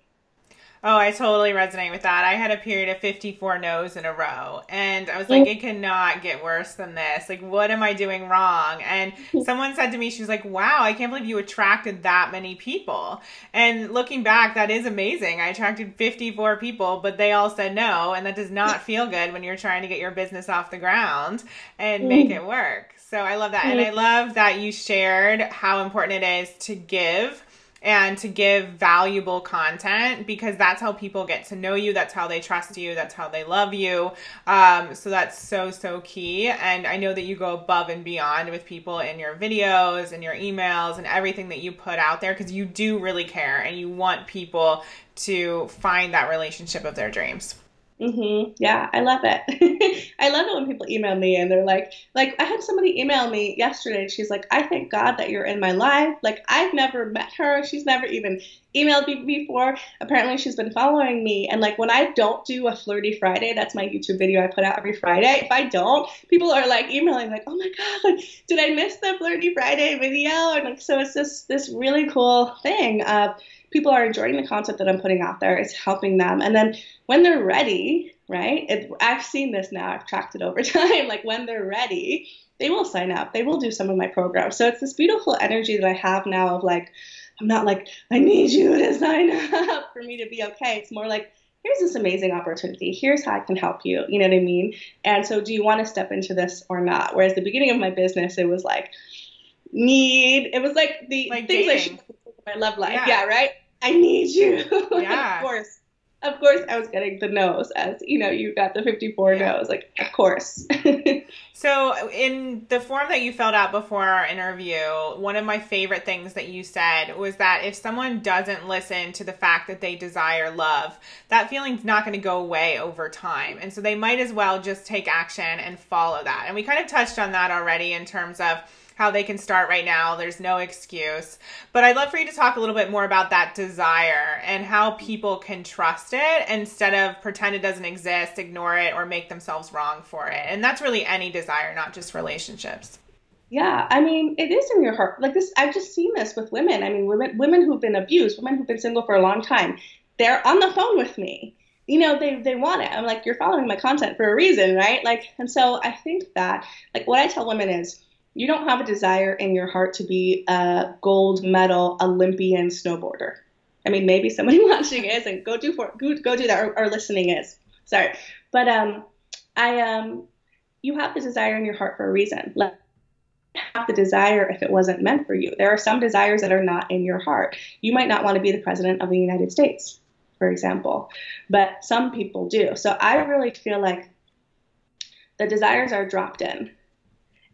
Oh, I totally resonate with that. I had a period of 54 no's in a row, and I was like, it cannot get worse than this. Like, what am I doing wrong? And someone said to me, she was like, wow, I can't believe you attracted that many people. And looking back, that is amazing. I attracted 54 people, but they all said no, and that does not feel good when you're trying to get your business off the ground and mm. make it work. So I love that. And I mm. love that you shared how important it is to give and to give valuable content because that's how people get to know you. That's how they trust you. That's how they love you. Um, so that's so, so key. And I know that you go above and beyond with people in your videos and your emails and everything that you put out there because you do really care and you want people to find that relationship of their dreams. Mm-hmm. Yeah, I love it. I love it when people email me and they're like, like I had somebody email me yesterday. and She's like, I thank God that you're in my life. Like I've never met her. She's never even emailed me before. Apparently, she's been following me. And like when I don't do a flirty Friday, that's my YouTube video I put out every Friday. If I don't, people are like emailing like, oh my God, like, did I miss the flirty Friday video? And like so, it's this this really cool thing. Uh, people are enjoying the content that I'm putting out there. It's helping them. And then when they're ready, right? It, I've seen this now. I've tracked it over time. Like when they're ready, they will sign up. They will do some of my programs. So it's this beautiful energy that I have now of like, I'm not like, I need you to sign up for me to be okay. It's more like, here's this amazing opportunity. Here's how I can help you. You know what I mean? And so, do you want to step into this or not? Whereas the beginning of my business, it was like, need. It was like the like things dating. I my love life. Yeah. Yeah, right? I need you. Yeah. of course. Of course, I was getting the no's as you know, you got the 54 Yeah. no's. Like, of course. So, in the form that you filled out before our interview, one of my favorite things that you said was that if someone doesn't listen to the fact that they desire love, that feeling's not going to go away over time. And so, they might as well just take action and follow that. And we kind of touched on that already in terms of how they can start right now. There's no excuse. But I'd love for you to talk a little bit more about that desire and how people can trust it instead of pretend it doesn't exist, ignore it, or make themselves wrong for it. And that's really any desire, not just relationships. Yeah, I mean, it is in your heart. Like this, I've just seen this with women. I mean, women, women who've been abused, women who've been single for a long time. They're on the phone with me. You know, they they want it. I'm like, you're following my content for a reason, right? Like, and so I think that, like, what I tell women is, you don't have a desire in your heart to be a gold medal Olympian snowboarder. I mean, maybe somebody watching is, and go do for go, go do that, or, or listening is. Sorry, but um, I um, you have the desire in your heart for a reason. Like, have the desire if it wasn't meant for you. There are some desires that are not in your heart. You might not want to be the president of the United States, for example, but some people do. So I really feel like the desires are dropped in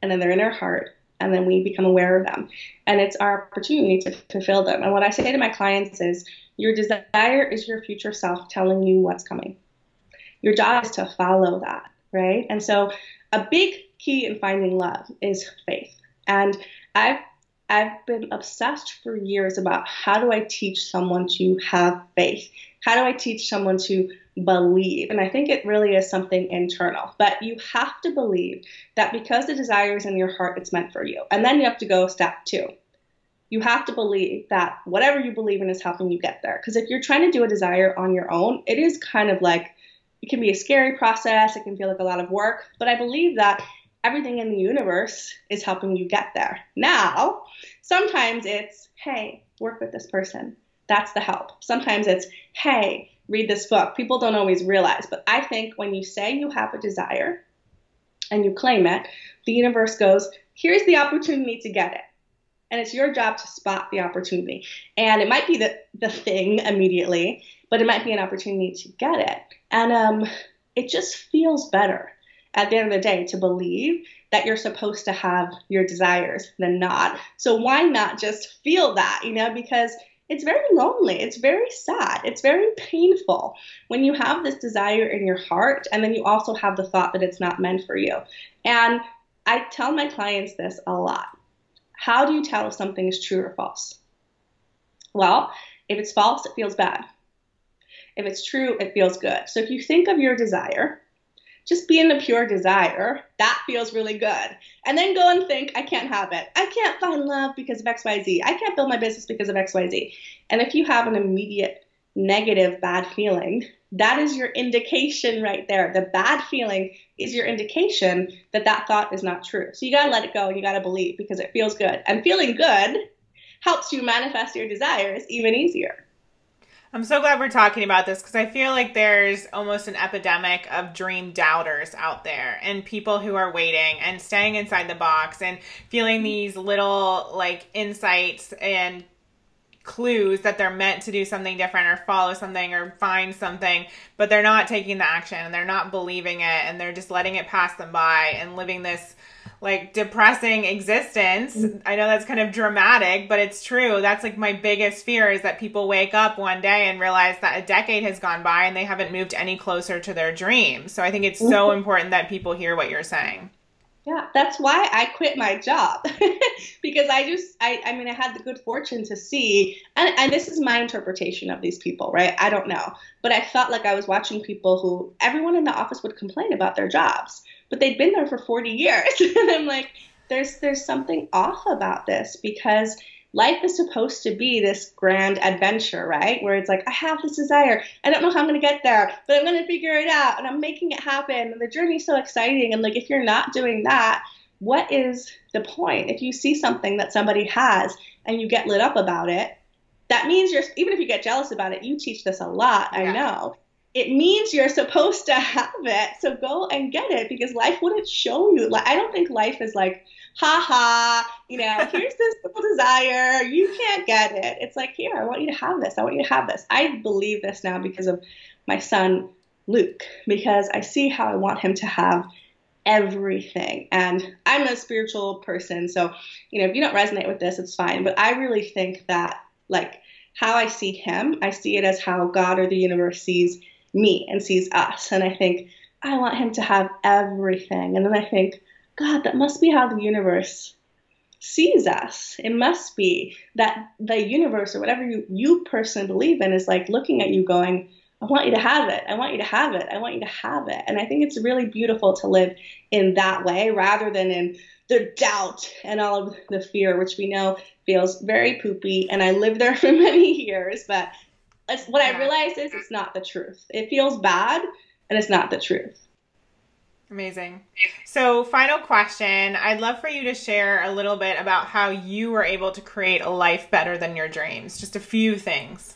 and then they're in our heart and then we become aware of them. And it's our opportunity to fulfill them. And what i say to my clients is your desire is your future self telling you what's coming. Your job is to follow that right? And so a big key in finding love is faith. And i've i've been obsessed for years about how do i teach someone to have faith? How do i teach someone to believe. And I think it really is something internal. But you have to believe that because the desire is in your heart, it's meant for you. And then you have to go step two. You have to believe that whatever you believe in is helping you get there. Because if you're trying to do a desire on your own, it is kind of like it can be a scary process, it can feel like a lot of work. But I believe that everything in the universe is helping you get there. Now, sometimes it's, hey, work with this person. That's the help. Sometimes it's, hey, read this book. People don't always realize, but I think when you say you have a desire and you claim it, the universe goes, here's the opportunity to get it. And it's your job to spot the opportunity. And it might be the, the thing immediately, but it might be an opportunity to get it. And um, it just feels better at the end of the day to believe that you're supposed to have your desires than not. So why not just feel that, you know, because it's very lonely. It's very sad. It's very painful when you have this desire in your heart and then you also have the thought that it's not meant for you. And I tell my clients this a lot. How do you tell if something is true or false? Well, if it's false, it feels bad. If it's true, it feels good. So if you think of your desire, just be in the pure desire, that feels really good. And then go and think, I can't have it. I can't find love because of XYZ. I can't build my business because of XYZ. And if you have an immediate negative, bad feeling, that is your indication right there. The bad feeling is your indication that that thought is not true. So you got to let it go and you got to believe because it feels good. And feeling good helps you manifest your desires even easier. I'm so glad we're talking about this because I feel like there's almost an epidemic of dream doubters out there and people who are waiting and staying inside the box and feeling these little like insights and clues that they're meant to do something different or follow something or find something, but they're not taking the action and they're not believing it and they're just letting it pass them by and living this like depressing existence. I know that's kind of dramatic, but it's true. That's like my biggest fear is that people wake up one day and realize that a decade has gone by and they haven't moved any closer to their dreams. So I think it's so mm-hmm. important that people hear what you're saying. Yeah, that's why I quit my job because I just I I mean I had the good fortune to see and, and this is my interpretation of these people, right? I don't know. But I felt like I was watching people who everyone in the office would complain about their jobs but they'd been there for 40 years. and I'm like, there's there's something off about this because life is supposed to be this grand adventure, right? Where it's like, I have this desire. I don't know how I'm going to get there, but I'm going to figure it out and I'm making it happen. And the journey's so exciting. And like, if you're not doing that, what is the point? If you see something that somebody has and you get lit up about it, that means you're, even if you get jealous about it, you teach this a lot, yeah. I know it means you're supposed to have it. So go and get it because life wouldn't show you. Like I don't think life is like, ha ha, you know, here's this little desire. You can't get it. It's like, here, I want you to have this. I want you to have this. I believe this now because of my son Luke, because I see how I want him to have everything. And I'm a spiritual person, so you know, if you don't resonate with this, it's fine. But I really think that like how I see him, I see it as how God or the universe sees me and sees us. And I think, I want him to have everything. And then I think, God, that must be how the universe sees us. It must be that the universe or whatever you, you personally believe in is like looking at you going, I want you to have it. I want you to have it. I want you to have it. And I think it's really beautiful to live in that way rather than in the doubt and all of the fear, which we know feels very poopy. And I lived there for many years, but it's, what yeah. I realized is it's not the truth. It feels bad, and it's not the truth. Amazing. So, final question. I'd love for you to share a little bit about how you were able to create a life better than your dreams. Just a few things.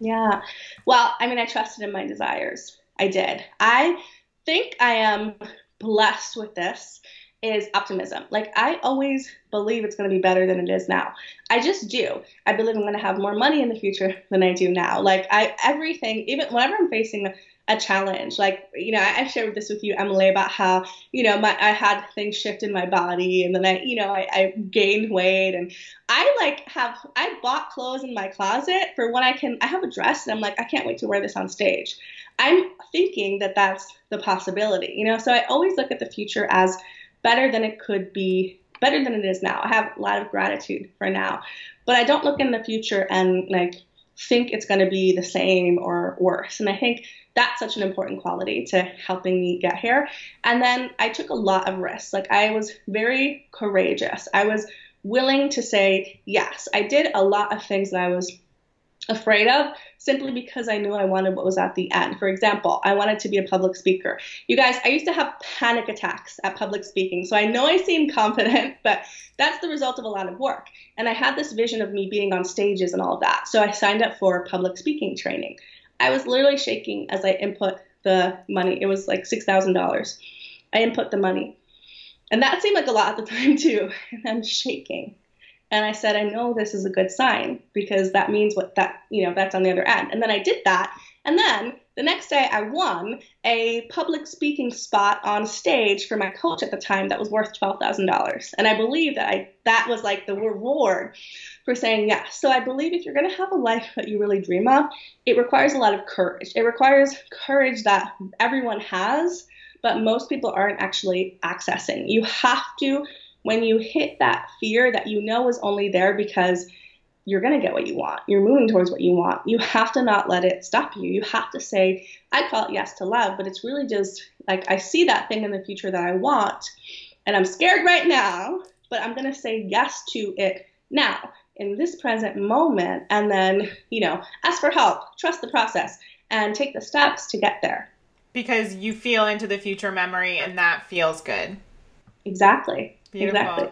Yeah. Well, I mean, I trusted in my desires. I did. I think I am blessed with this is optimism. Like I always believe it's going to be better than it is now. I just do. I believe I'm going to have more money in the future than I do now. Like I everything, even whenever I'm facing a challenge, like you know, I, I shared this with you, Emily, about how you know my I had things shift in my body, and then I you know I, I gained weight, and I like have I bought clothes in my closet for when I can. I have a dress, and I'm like I can't wait to wear this on stage. I'm thinking that that's the possibility, you know. So I always look at the future as better than it could be, better than it is now. I have a lot of gratitude for now, but I don't look in the future and like think it's going to be the same or worse. And I think that's such an important quality to helping me get here. And then I took a lot of risks. Like I was very courageous. I was willing to say yes. I did a lot of things that I was afraid of simply because I knew I wanted what was at the end. For example, I wanted to be a public speaker. You guys, I used to have panic attacks at public speaking. So I know I seem confident, but that's the result of a lot of work. And I had this vision of me being on stages and all of that. So I signed up for public speaking training. I was literally shaking as I input the money. It was like $6,000. I input the money. And that seemed like a lot at the time too. And I'm shaking. And I said, I know this is a good sign because that means what that, you know, that's on the other end. And then I did that. And then the next day I won a public speaking spot on stage for my coach at the time that was worth $12,000. And I believe that I, that was like the reward for saying yes. So I believe if you're going to have a life that you really dream of, it requires a lot of courage. It requires courage that everyone has, but most people aren't actually accessing. You have to when you hit that fear that you know is only there because you're going to get what you want. You're moving towards what you want. You have to not let it stop you. You have to say, I call it yes to love, but it's really just like I see that thing in the future that I want, and I'm scared right now, but I'm going to say yes to it now. in this present moment and then, you know, ask for help, trust the process, and take the steps to get there. Because you feel into the future memory and that feels good. Exactly. Beautiful. Exactly.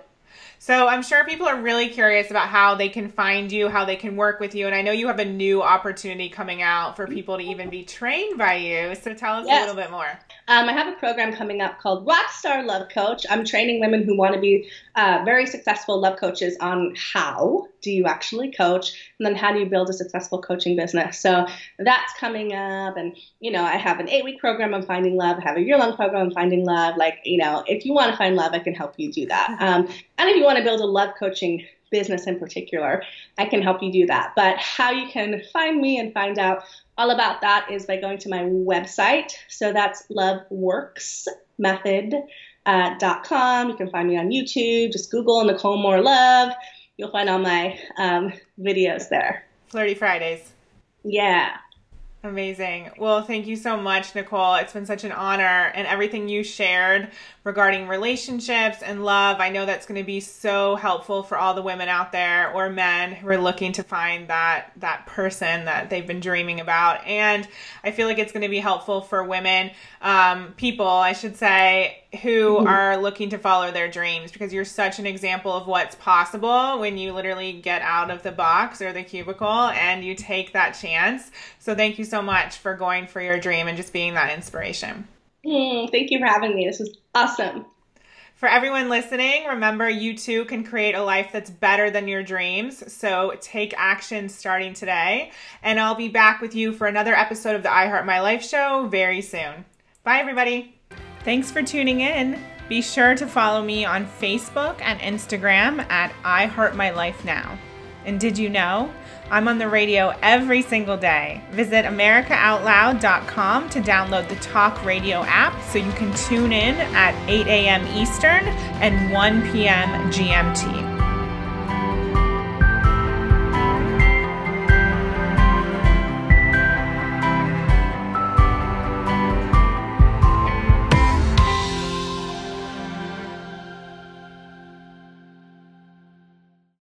So I'm sure people are really curious about how they can find you, how they can work with you. And I know you have a new opportunity coming out for people to even be trained by you. So tell us yes. a little bit more. Um, I have a program coming up called Rockstar Love Coach. I'm training women who want to be uh, very successful love coaches on how do you actually coach, and then how do you build a successful coaching business. So that's coming up, and you know, I have an eight-week program on finding love. I have a year-long program on finding love. Like, you know, if you want to find love, I can help you do that. Um, and if you want to build a love coaching business in particular, I can help you do that. But how you can find me and find out all about that is by going to my website. So that's loveworksmethod.com. Uh, you can find me on YouTube. Just Google Nicole Moore Love. You'll find all my um, videos there. Flirty Fridays. Yeah. Amazing. Well, thank you so much, Nicole. It's been such an honor and everything you shared regarding relationships and love. I know that's going to be so helpful for all the women out there or men who are looking to find that that person that they've been dreaming about. And I feel like it's going to be helpful for women, um, people, I should say, who mm-hmm. are looking to follow their dreams because you're such an example of what's possible when you literally get out of the box or the cubicle and you take that chance. So thank you so much for going for your dream and just being that inspiration. Mm, thank you for having me. This was awesome. For everyone listening, remember you too can create a life that's better than your dreams. So take action starting today. And I'll be back with you for another episode of the I Heart My Life show very soon. Bye, everybody. Thanks for tuning in. Be sure to follow me on Facebook and Instagram at I Heart My Life Now. And did you know? I'm on the radio every single day. Visit AmericaOutloud.com to download the Talk Radio app so you can tune in at 8 a.m. Eastern and 1 p.m. GMT.